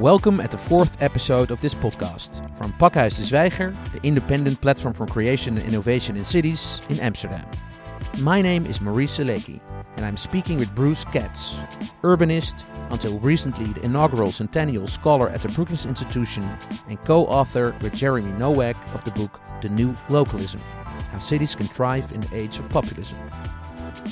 Welcome at the fourth episode of this podcast from Pakhuis de Zwijger, the independent platform for creation and innovation in cities in Amsterdam. My name is Maurice Seleky, and I'm speaking with Bruce Katz, urbanist, until recently the inaugural Centennial Scholar at the Brookings Institution, and co author with Jeremy Nowak of the book The New Localism How Cities Can Thrive in the Age of Populism.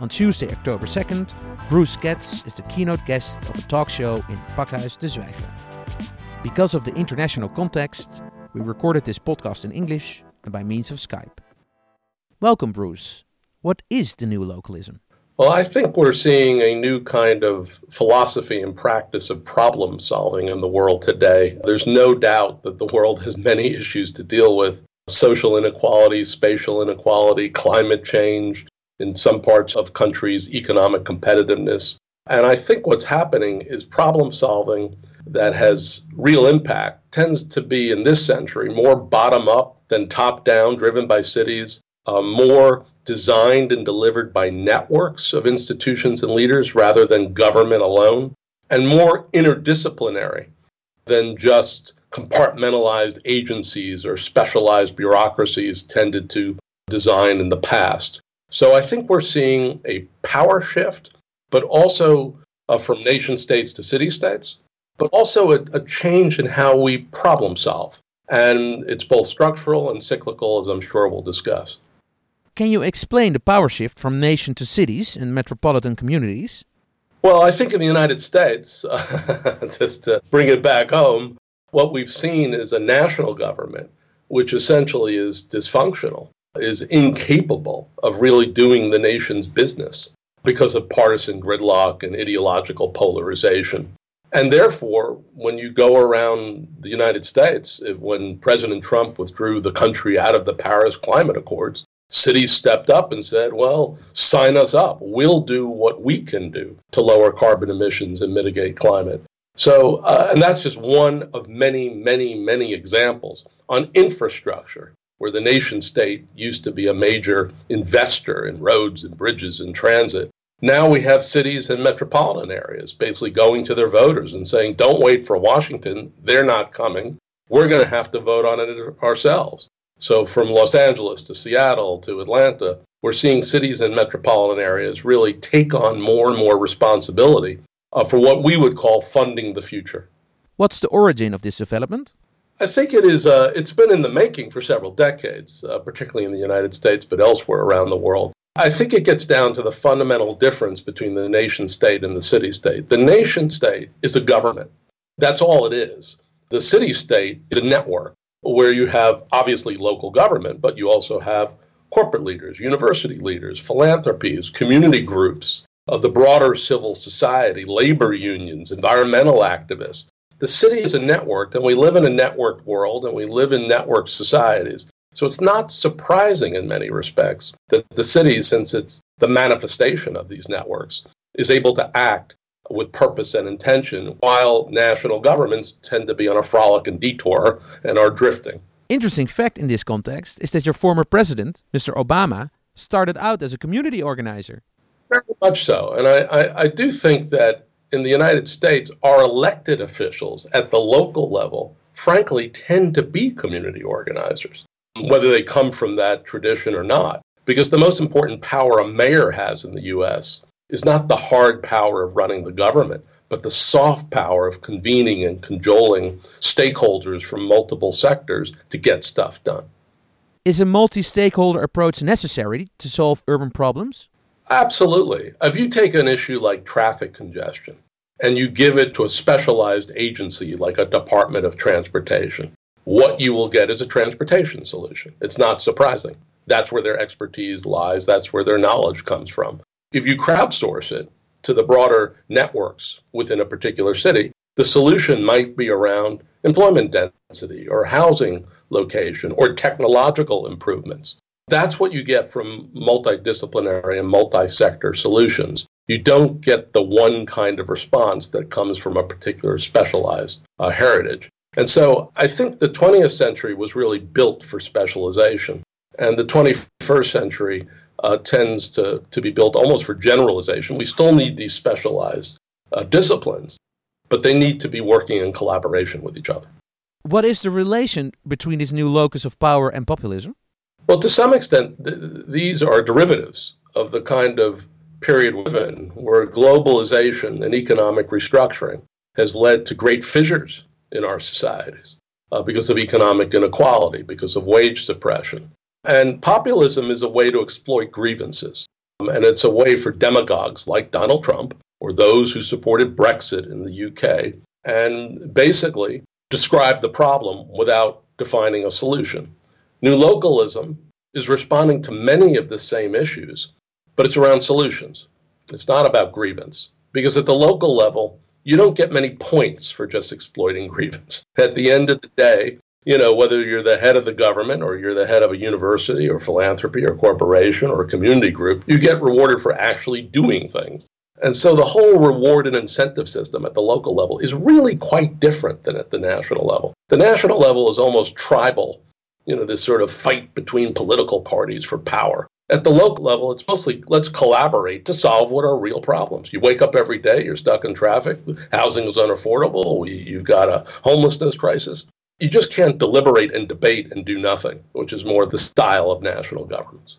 On Tuesday, October 2nd, Bruce Katz is the keynote guest of a talk show in Pakhuis de Zwijger. Because of the international context, we recorded this podcast in English and by means of Skype. Welcome, Bruce. What is the new localism? Well, I think we're seeing a new kind of philosophy and practice of problem solving in the world today. There's no doubt that the world has many issues to deal with social inequality, spatial inequality, climate change, in some parts of countries, economic competitiveness. And I think what's happening is problem solving that has real impact tends to be in this century more bottom up than top down, driven by cities, uh, more designed and delivered by networks of institutions and leaders rather than government alone, and more interdisciplinary than just compartmentalized agencies or specialized bureaucracies tended to design in the past. So I think we're seeing a power shift, but also uh, from nation states to city states, but also a, a change in how we problem solve. And it's both structural and cyclical, as I'm sure we'll discuss. Can you explain the power shift from nation to cities and metropolitan communities? Well, I think in the United States, just to bring it back home, what we've seen is a national government which essentially is dysfunctional is incapable of really doing the nation's business because of partisan gridlock and ideological polarization. And therefore, when you go around the United States, when President Trump withdrew the country out of the Paris Climate Accords, cities stepped up and said, well, sign us up. We'll do what we can do to lower carbon emissions and mitigate climate. So, uh, and that's just one of many, many, many examples on infrastructure where the nation state used to be a major investor in roads and bridges and transit. Now we have cities and metropolitan areas basically going to their voters and saying, don't wait for Washington. They're not coming. We're going to have to vote on it ourselves. So from Los Angeles to Seattle to Atlanta, we're seeing cities and metropolitan areas really take on more and more responsibility uh, for what we would call funding the future. What's the origin of this development? I think it is. Uh, it's been in the making for several decades, uh, particularly in the United States, but elsewhere around the world. I think it gets down to the fundamental difference between the nation state and the city state. The nation state is a government. That's all it is. The city state is a network where you have obviously local government, but you also have corporate leaders, university leaders, philanthropies, community groups, uh, the broader civil society, labor unions, environmental activists, the city is a network, and we live in a networked world, and we live in networked societies. So it's not surprising in many respects that the city, since it's the manifestation of these networks, is able to act with purpose and intention, while national governments tend to be on a frolic and detour and are drifting. Interesting fact in this context is that your former president, Mr. Obama, started out as a community organizer. Very much so. And I, I, I do think that in the United States, our elected officials at the local level, frankly, tend to be community organizers, whether they come from that tradition or not. Because the most important power a mayor has in the U.S. is not the hard power of running the government, but the soft power of convening and cajoling stakeholders from multiple sectors to get stuff done. Is a multi stakeholder approach necessary to solve urban problems? Absolutely. If you take an issue like traffic congestion and you give it to a specialized agency like a Department of Transportation, what you will get is a transportation solution. It's not surprising. That's where their expertise lies, that's where their knowledge comes from. If you crowdsource it to the broader networks within a particular city, the solution might be around employment density or housing location or technological improvements. That's what you get from multidisciplinary and multi sector solutions. You don't get the one kind of response that comes from a particular specialized uh, heritage. And so I think the 20th century was really built for specialization. And the 21st century uh, tends to, to be built almost for generalization. We still need these specialized uh, disciplines. but they need to be working in collaboration with each other. What is the relation between this new locus of power and populism? Well, to some extent, th- these are derivatives of the kind of period we're in, where globalization and economic restructuring has led to great fissures in our societies uh, because of economic inequality, because of wage suppression. And populism is a way to exploit grievances. Um, and it's a way for demagogues like Donald Trump or those who supported Brexit in the UK and basically describe the problem without defining a solution. New localism is responding to many of the same issues, but it's around solutions. It's not about grievance. Because at the local level, you don't get many points for just exploiting grievance. At the end of the day, you know, whether you're the head of the government or you're the head of a university or philanthropy or corporation or community group, you get rewarded for actually doing things. And so the whole reward and incentive system at the local level is really quite different than at the national level. The national level is almost tribal, you know, this sort of fight between political parties for power. At the local level, it's mostly let's collaborate to solve what are real problems. You wake up every day, you're stuck in traffic, housing is unaffordable, you've got a homelessness crisis. You just can't deliberate and debate and do nothing, which is more the style of national governments.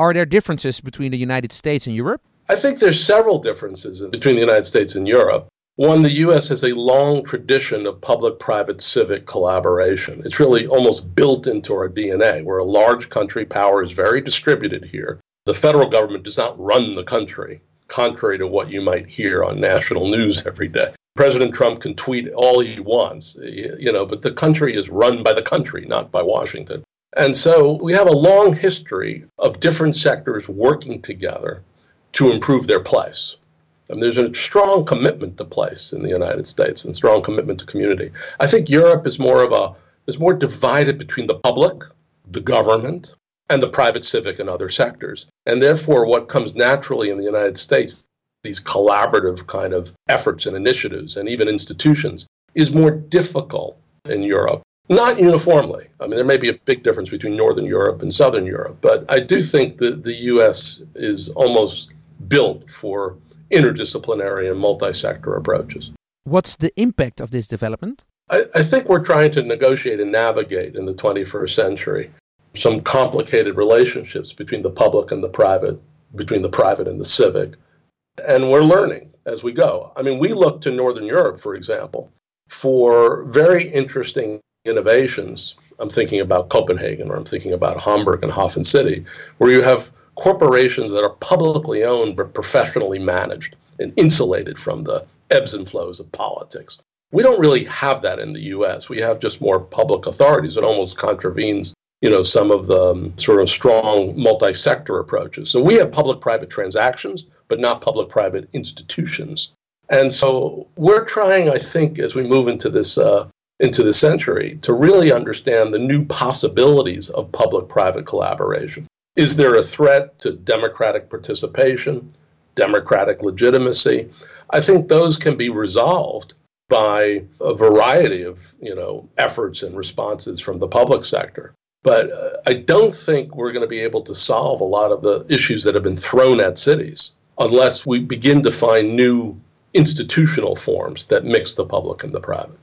Are there differences between the United States and Europe? I think there's several differences between the United States and Europe. One, the U.S. has a long tradition of public private civic collaboration. It's really almost built into our DNA. We're a large country, power is very distributed here. The federal government does not run the country, contrary to what you might hear on national news every day. President Trump can tweet all he wants, you know, but the country is run by the country, not by Washington. And so we have a long history of different sectors working together to improve their place. There's a strong commitment to place in the United States and strong commitment to community. I think Europe is more of a is more divided between the public, the government, and the private civic and other sectors. And therefore, what comes naturally in the United States, these collaborative kind of efforts and initiatives and even institutions, is more difficult in Europe. Not uniformly. I mean, there may be a big difference between Northern Europe and Southern Europe, but I do think that the U.S. is almost built for interdisciplinary and multi sector approaches. What's the impact of this development? I, I, think we're trying to negotiate and navigate in the 21st century some complicated relationships between the public and the private, between the private and the civic. And we're learning as we go. I mean, we look to Northern Europe, for example, for very interesting innovations. I'm thinking about Copenhagen or I'm thinking about Hamburg and Hafen City, where you have corporations that are publicly owned but professionally managed and insulated from the ebbs and flows of politics. We don't really have that in the US. We have just more public authorities. It almost contravenes, you know, some of the um, sort of strong multi-sector approaches. So we have public-private transactions, but not public-private institutions. And so we're trying, I think, as we move into this uh, into the century, to really understand the new possibilities of public-private collaboration. Is there a threat to democratic participation, democratic legitimacy? I think those can be resolved by a variety of you know efforts and responses from the public sector. But uh, I don't think we're going to be able to solve a lot of the issues that have been thrown at cities unless we begin to find new institutional forms that mix the public and the private.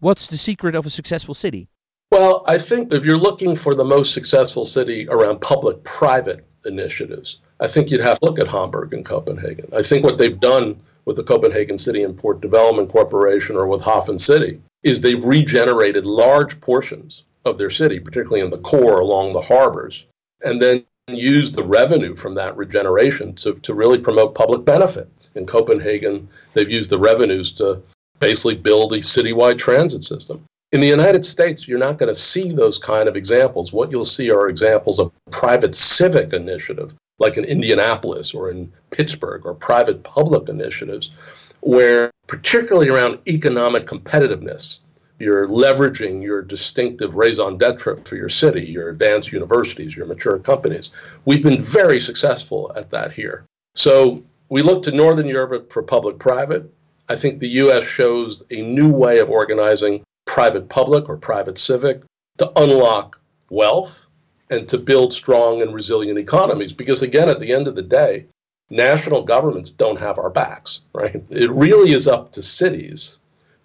What's the secret of a successful city? Well, I think if you're looking for the most successful city around public private initiatives, I think you'd have to look at Hamburg and Copenhagen. I think what they've done with the Copenhagen City and Port Development Corporation or with Hafen City is they've regenerated large portions of their city, particularly in the core along the harbors, and then used the revenue from that regeneration to, to really promote public benefit. In Copenhagen, they've used the revenues to basically build a citywide transit system. In the United States, you're not going to see those kind of examples. What you'll see are examples of private civic initiative, like in Indianapolis or in Pittsburgh, or private public initiatives, where, particularly around economic competitiveness, you're leveraging your distinctive raison d'etre for your city, your advanced universities, your mature companies. We've been very successful at that here. So we look to Northern Europe for public private. I think the US shows a new way of organizing private public or private civic to unlock wealth and to build strong and resilient economies. Because again, at the end of the day, national governments don't have our backs, right? It really is up to cities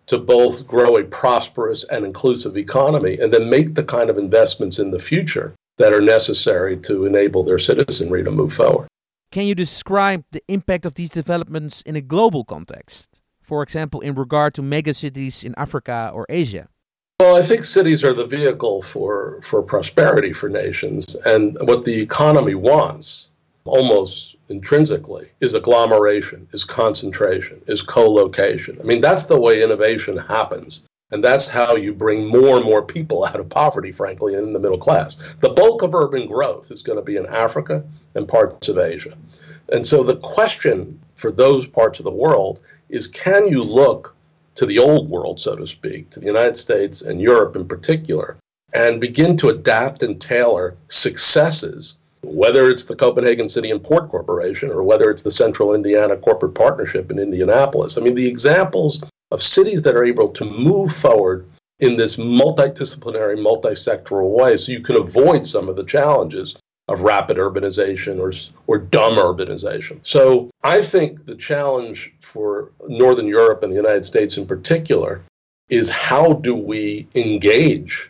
to both grow a prosperous and inclusive economy and then make the kind of investments in the future that are necessary to enable their citizenry to move forward. Can you describe the impact of these developments in a global context? For example, in regard to megacities in Africa or Asia? Well, I think cities are the vehicle for, for prosperity for nations. And what the economy wants, almost intrinsically, is agglomeration, is concentration, is co location. I mean, that's the way innovation happens. And that's how you bring more and more people out of poverty, frankly, in the middle class. The bulk of urban growth is going to be in Africa and parts of Asia. And so the question for those parts of the world is can you look to the old world, so to speak, to the United States and Europe in particular, and begin to adapt and tailor successes, whether it's the Copenhagen City and Port Corporation or whether it's the Central Indiana Corporate Partnership in Indianapolis. I mean, the examples of cities that are able to move forward in this multidisciplinary, multi-sectoral way so you can avoid some of the challenges of rapid urbanization or, or dumb urbanization. So I think the challenge for Northern Europe and the United States in particular is how do we engage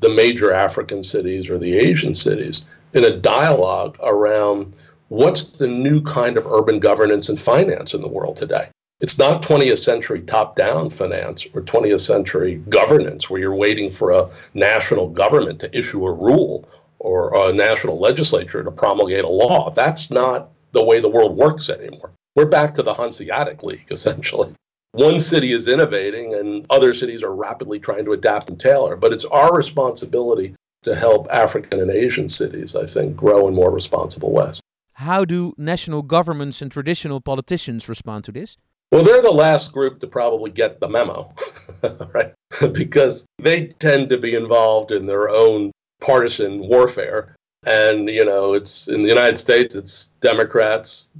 the major African cities or the Asian cities in a dialogue around what's the new kind of urban governance and finance in the world today? It's not 20th century top down finance or 20th century governance where you're waiting for a national government to issue a rule or a national legislature to promulgate a law. That's not the way the world works anymore. We're back to the Hanseatic League, essentially. One city is innovating and other cities are rapidly trying to adapt and tailor, but it's our responsibility to help African and Asian cities, I think, grow in more responsible ways. How do national governments and traditional politicians respond to this? Well, they're the last group to probably get the memo, right? because they tend to be involved in their own partisan warfare. And, you know, it's in the United States, it's Democrats,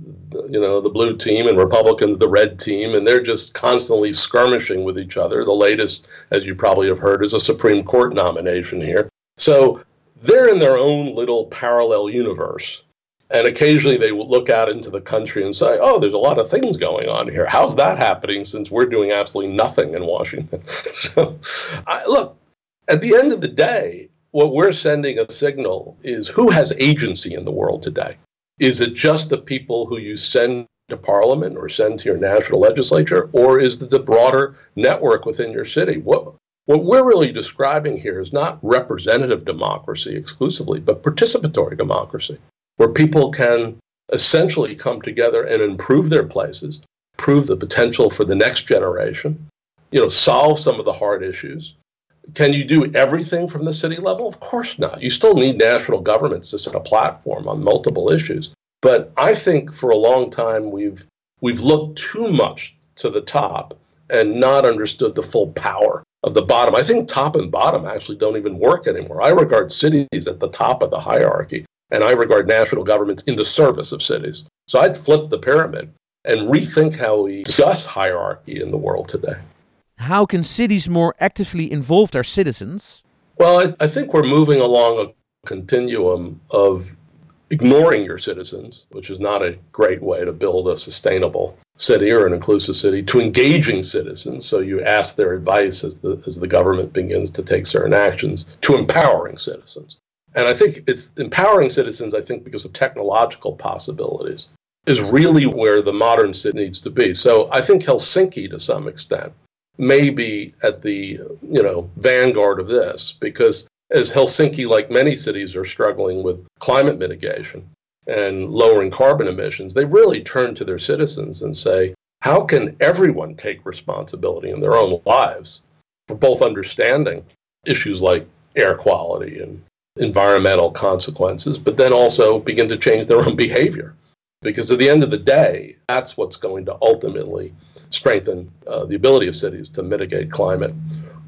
you know, the blue team, and Republicans, the red team, and they're just constantly skirmishing with each other. The latest, as you probably have heard, is a Supreme Court nomination here. So they're in their own little parallel universe. And occasionally they will look out into the country and say, oh, there's a lot of things going on here. How's that happening since we're doing absolutely nothing in Washington? so, I, look, at the end of the day, what we're sending a signal is who has agency in the world today? Is it just the people who you send to parliament or send to your national legislature, or is it the broader network within your city? What, what we're really describing here is not representative democracy exclusively, but participatory democracy where people can essentially come together and improve their places, prove the potential for the next generation, you know, solve some of the hard issues. Can you do everything from the city level? Of course not. You still need national governments to set a platform on multiple issues. But I think for a long time we've we've looked too much to the top and not understood the full power of the bottom. I think top and bottom actually don't even work anymore. I regard cities at the top of the hierarchy and I regard national governments in the service of cities. So I'd flip the pyramid and rethink how we discuss hierarchy in the world today. How can cities more actively involve their citizens? Well, I, I think we're moving along a continuum of ignoring your citizens, which is not a great way to build a sustainable city or an inclusive city, to engaging citizens. So you ask their advice as the, as the government begins to take certain actions, to empowering citizens. And I think it's empowering citizens, I think, because of technological possibilities, is really where the modern city needs to be. So I think Helsinki, to some extent, may be at the you know vanguard of this because as Helsinki, like many cities, are struggling with climate mitigation and lowering carbon emissions, they really turn to their citizens and say, how can everyone take responsibility in their own lives for both understanding issues like air quality and environmental consequences, but then also begin to change their own behavior. Because at the end of the day, that's what's going to ultimately strengthen uh, the ability of cities to mitigate climate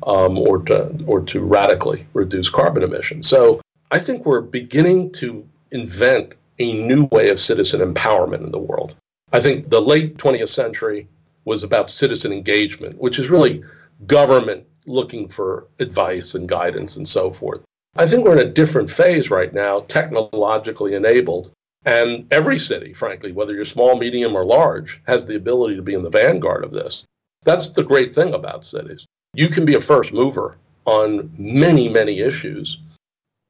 um, or to or to radically reduce carbon emissions. So I think we're beginning to invent a new way of citizen empowerment in the world. I think the late 20th century was about citizen engagement, which is really government looking for advice and guidance and so forth. I think we're in a different phase right now, technologically enabled, And every city, frankly, whether you're small, medium, or large, has the ability to be in the vanguard of this. That's the great thing about cities. You can be a first mover on many, many issues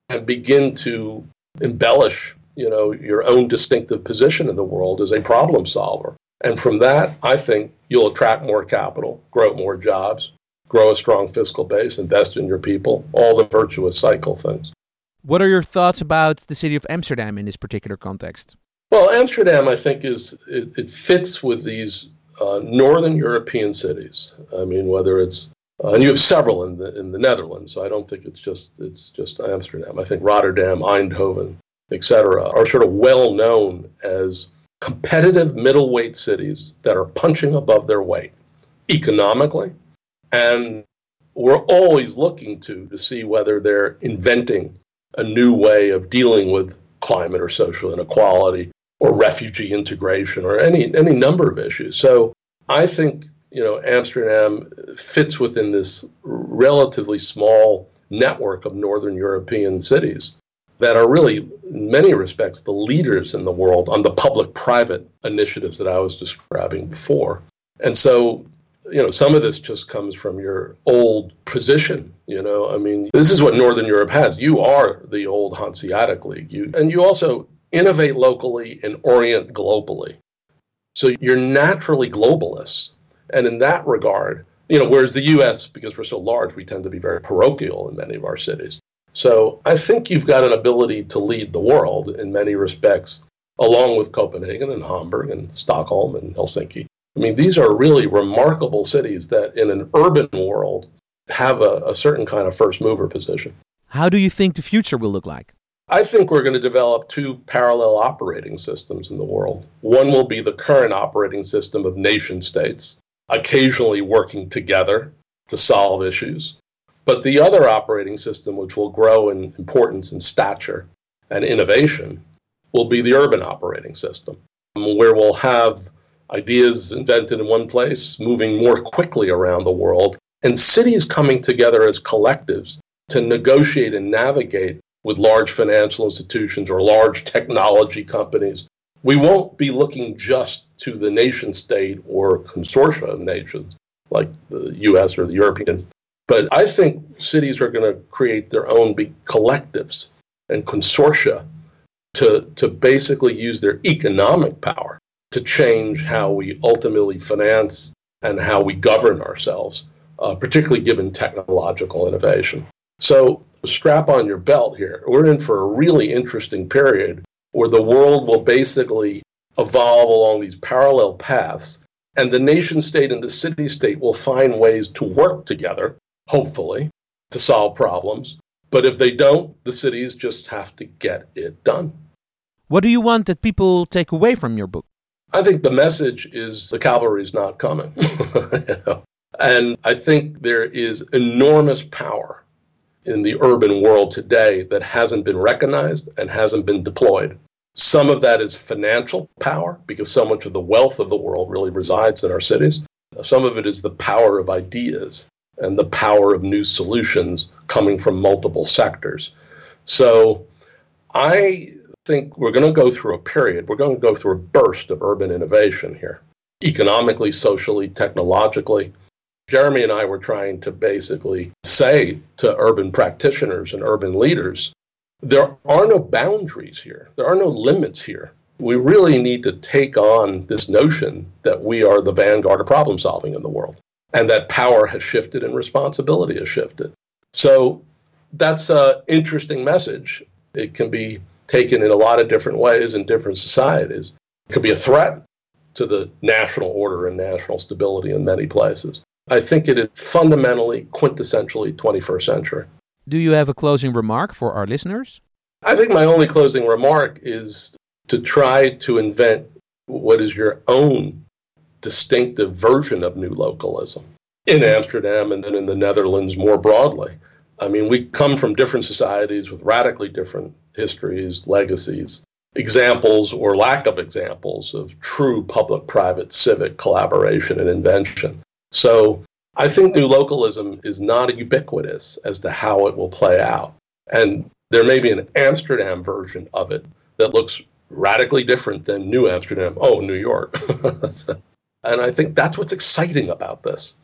and begin to embellish, you know, your own distinctive position in the world as a problem solver. And from that, I think you'll attract more capital, grow more jobs, grow a strong fiscal base, invest in your people, all the virtuous cycle things. What are your thoughts about the city of Amsterdam in this particular context? Well, Amsterdam, I think, is it, it fits with these uh, northern European cities. I mean, whether it's uh, and you have several in the in the Netherlands. So I don't think it's just it's just Amsterdam. I think Rotterdam, Eindhoven, etc., are sort of well known as competitive middleweight cities that are punching above their weight economically, and we're always looking to to see whether they're inventing a new way of dealing with climate or social inequality or refugee integration or any any number of issues. So I think you know Amsterdam fits within this relatively small network of northern European cities that are really in many respects the leaders in the world on the public private initiatives that I was describing before. And so you know, some of this just comes from your old position. You know, I mean, this is what Northern Europe has. You are the old Hanseatic League. You and you also innovate locally and orient globally. So you're naturally globalists. And in that regard, you know, whereas the US, because we're so large, we tend to be very parochial in many of our cities. So I think you've got an ability to lead the world in many respects, along with Copenhagen and Hamburg and Stockholm and Helsinki. I mean, these are really remarkable cities that in an urban world have a, a certain kind of first mover position. How do you think the future will look like? I think we're going to develop two parallel operating systems in the world. One will be the current operating system of nation states, occasionally working together to solve issues. But the other operating system, which will grow in importance and stature and innovation, will be the urban operating system, where we'll have ideas invented in one place moving more quickly around the world, and cities coming together as collectives to negotiate and navigate with large financial institutions or large technology companies. We won't be looking just to the nation state or consortia of nations like the US or the European. But I think cities are going to create their own big collectives and consortia to, to basically use their economic power to change how we ultimately finance and how we govern ourselves, uh, particularly given technological innovation. So strap on your belt here. We're in for a really interesting period where the world will basically evolve along these parallel paths, and the nation state and the city state will find ways to work together, hopefully, to solve problems. But if they don't, the cities just have to get it done. What do you want that people take away from your book? I think the message is the cavalry's not coming. you know? And I think there is enormous power in the urban world today that hasn't been recognized and hasn't been deployed. Some of that is financial power because so much of the wealth of the world really resides in our cities. Some of it is the power of ideas and the power of new solutions coming from multiple sectors. So I think we're going to go through a period, we're going to go through a burst of urban innovation here, economically, socially, technologically. Jeremy and I were trying to basically say to urban practitioners and urban leaders there are no boundaries here, there are no limits here. We really need to take on this notion that we are the vanguard of problem solving in the world and that power has shifted and responsibility has shifted. So that's an interesting message. It can be taken in a lot of different ways in different societies. It could be a threat to the national order and national stability in many places. I think it is fundamentally, quintessentially 21st century. Do you have a closing remark for our listeners? I think my only closing remark is to try to invent what is your own distinctive version of new localism in Amsterdam and then in the Netherlands more broadly. I mean, we come from different societies with radically different histories, legacies, examples or lack of examples of true public private civic collaboration and invention. So I think new localism is not ubiquitous as to how it will play out. And there may be an Amsterdam version of it that looks radically different than New Amsterdam. Oh, New York. and I think that's what's exciting about this.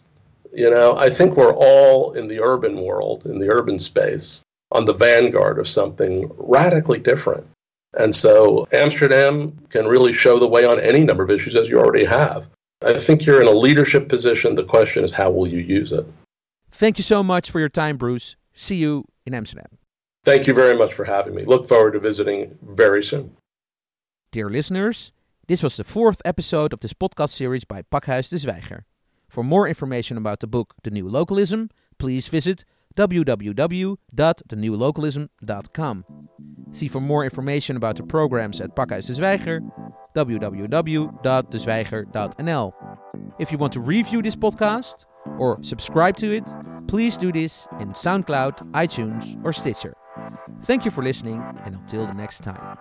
You know, I think we're all in the urban world, in the urban space, on the vanguard of something radically different. And so Amsterdam can really show the way on any number of issues as you already have. I think you're in a leadership position. The question is, how will you use it? Thank you so much for your time, Bruce. See you in Amsterdam. Thank you very much for having me. Look forward to visiting very soon. Dear listeners, this was the fourth episode of this podcast series by Pakhuis de Zwijger. For more information about the book The New Localism, please visit www.thenewlocalism.com. See for more information about the programs at Pakhuis de Zwijger, www.dezwijger.nl. If you want to review this podcast or subscribe to it, please do this in SoundCloud, iTunes, or Stitcher. Thank you for listening, and until the next time.